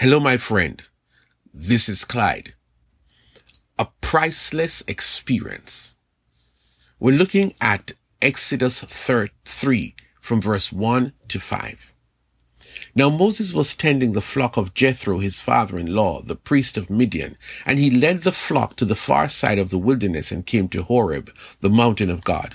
Hello, my friend. This is Clyde. A priceless experience. We're looking at Exodus 3 from verse 1 to 5. Now Moses was tending the flock of Jethro, his father-in-law, the priest of Midian, and he led the flock to the far side of the wilderness and came to Horeb, the mountain of God.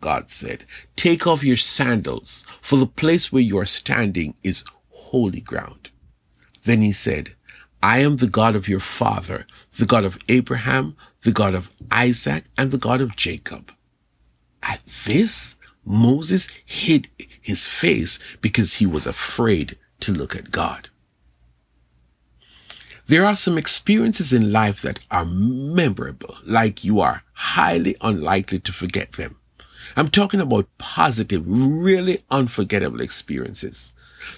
God said. Take off your sandals, for the place where you are standing is holy ground. Then he said, I am the God of your father, the God of Abraham, the God of Isaac, and the God of Jacob. At this, Moses hid his face because he was afraid to look at God. There are some experiences in life that are memorable, like you are highly unlikely to forget them. I'm talking about positive, really unforgettable experiences.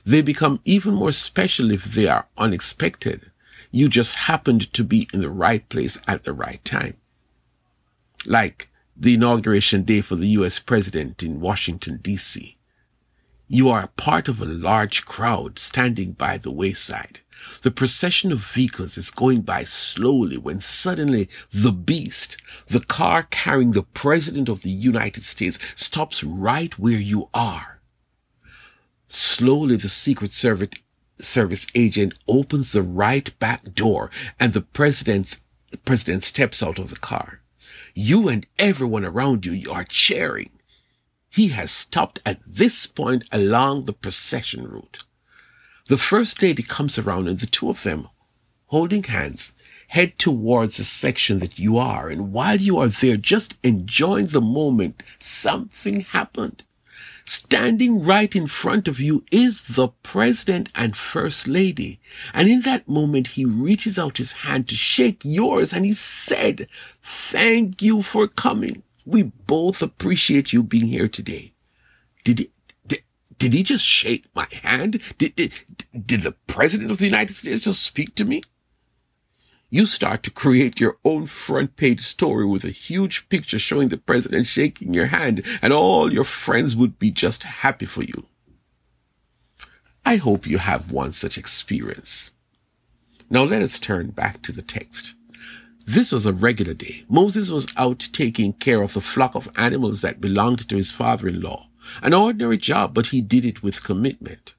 They become even more special if they are unexpected. You just happened to be in the right place at the right time. Like the inauguration day for the US president in Washington DC. You are a part of a large crowd standing by the wayside. The procession of vehicles is going by slowly when suddenly the beast, the car carrying the president of the United States, stops right where you are. Slowly the Secret Service, agent opens the right back door and the president's, president steps out of the car. You and everyone around you are cheering. He has stopped at this point along the procession route. The first lady comes around and the two of them, holding hands, head towards the section that you are. And while you are there just enjoying the moment, something happened. Standing right in front of you is the president and first lady. And in that moment, he reaches out his hand to shake yours and he said, thank you for coming. We both appreciate you being here today. Did it, did he just shake my hand? Did, did, did the president of the United States just speak to me? You start to create your own front page story with a huge picture showing the president shaking your hand and all your friends would be just happy for you. I hope you have one such experience. Now let us turn back to the text. This was a regular day. Moses was out taking care of the flock of animals that belonged to his father-in-law. An ordinary job, but he did it with commitment.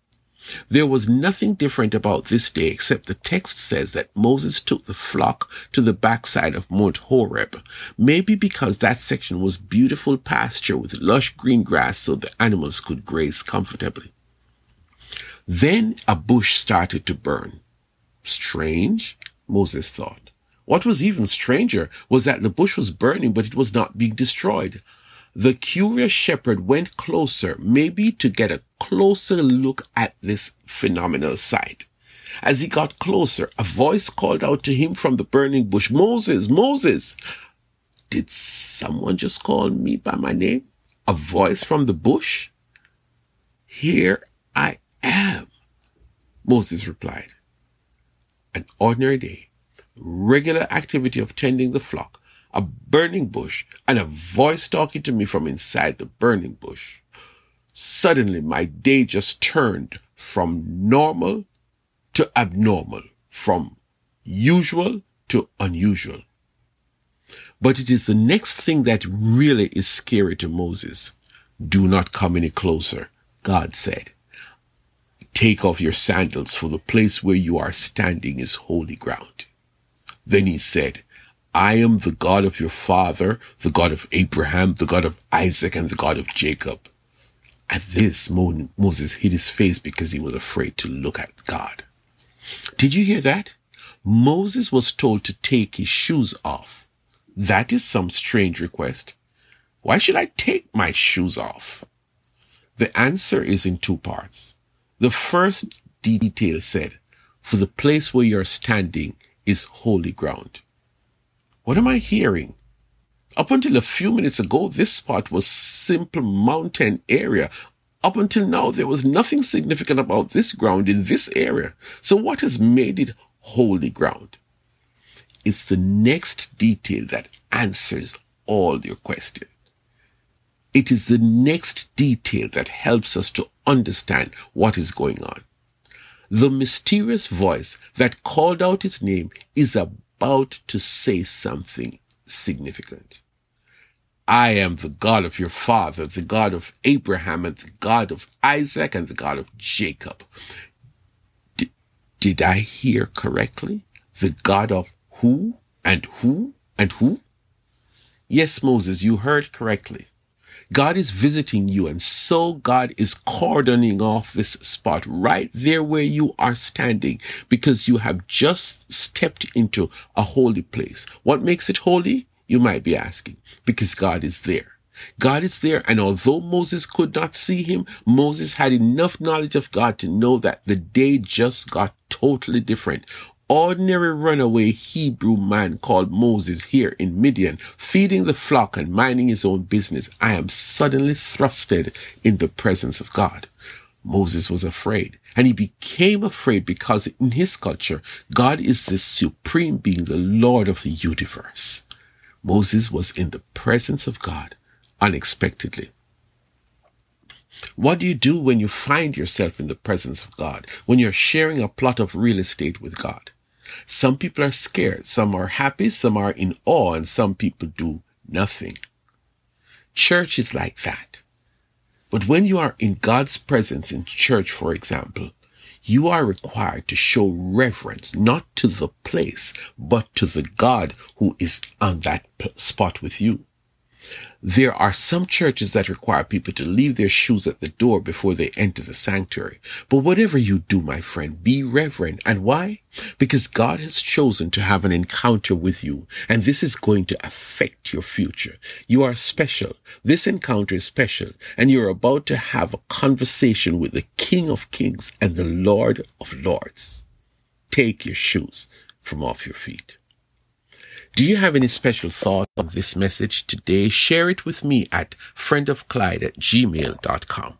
There was nothing different about this day except the text says that Moses took the flock to the backside of Mount Horeb, maybe because that section was beautiful pasture with lush green grass so the animals could graze comfortably. Then a bush started to burn. Strange, Moses thought. What was even stranger was that the bush was burning, but it was not being destroyed. The curious shepherd went closer, maybe to get a closer look at this phenomenal sight. As he got closer, a voice called out to him from the burning bush, Moses, Moses! Did someone just call me by my name? A voice from the bush? Here I am, Moses replied. An ordinary day, regular activity of tending the flock, a burning bush, and a voice talking to me from inside the burning bush. Suddenly my day just turned from normal to abnormal, from usual to unusual. But it is the next thing that really is scary to Moses. Do not come any closer, God said. Take off your sandals, for the place where you are standing is holy ground. Then he said, I am the God of your father, the God of Abraham, the God of Isaac, and the God of Jacob. At this, Moses hid his face because he was afraid to look at God. Did you hear that? Moses was told to take his shoes off. That is some strange request. Why should I take my shoes off? The answer is in two parts. The first detail said, for the place where you're standing is holy ground. What am I hearing? Up until a few minutes ago, this spot was simple mountain area. Up until now, there was nothing significant about this ground in this area. So what has made it holy ground? It's the next detail that answers all your questions. It is the next detail that helps us to understand what is going on. The mysterious voice that called out his name is about to say something significant. I am the God of your father, the God of Abraham and the God of Isaac and the God of Jacob. D- did I hear correctly? The God of who and who and who? Yes, Moses, you heard correctly. God is visiting you. And so God is cordoning off this spot right there where you are standing because you have just stepped into a holy place. What makes it holy? You might be asking because God is there. God is there. And although Moses could not see him, Moses had enough knowledge of God to know that the day just got totally different ordinary runaway Hebrew man called Moses here in Midian, feeding the flock and minding his own business, I am suddenly thrusted in the presence of God. Moses was afraid and he became afraid because in his culture, God is the supreme being, the Lord of the universe. Moses was in the presence of God unexpectedly. What do you do when you find yourself in the presence of God? When you're sharing a plot of real estate with God? Some people are scared, some are happy, some are in awe, and some people do nothing. Church is like that. But when you are in God's presence in church, for example, you are required to show reverence, not to the place, but to the God who is on that spot with you. There are some churches that require people to leave their shoes at the door before they enter the sanctuary. But whatever you do, my friend, be reverent. And why? Because God has chosen to have an encounter with you. And this is going to affect your future. You are special. This encounter is special. And you're about to have a conversation with the King of Kings and the Lord of Lords. Take your shoes from off your feet. Do you have any special thought on this message today? Share it with me at friendofclyde at gmail.com.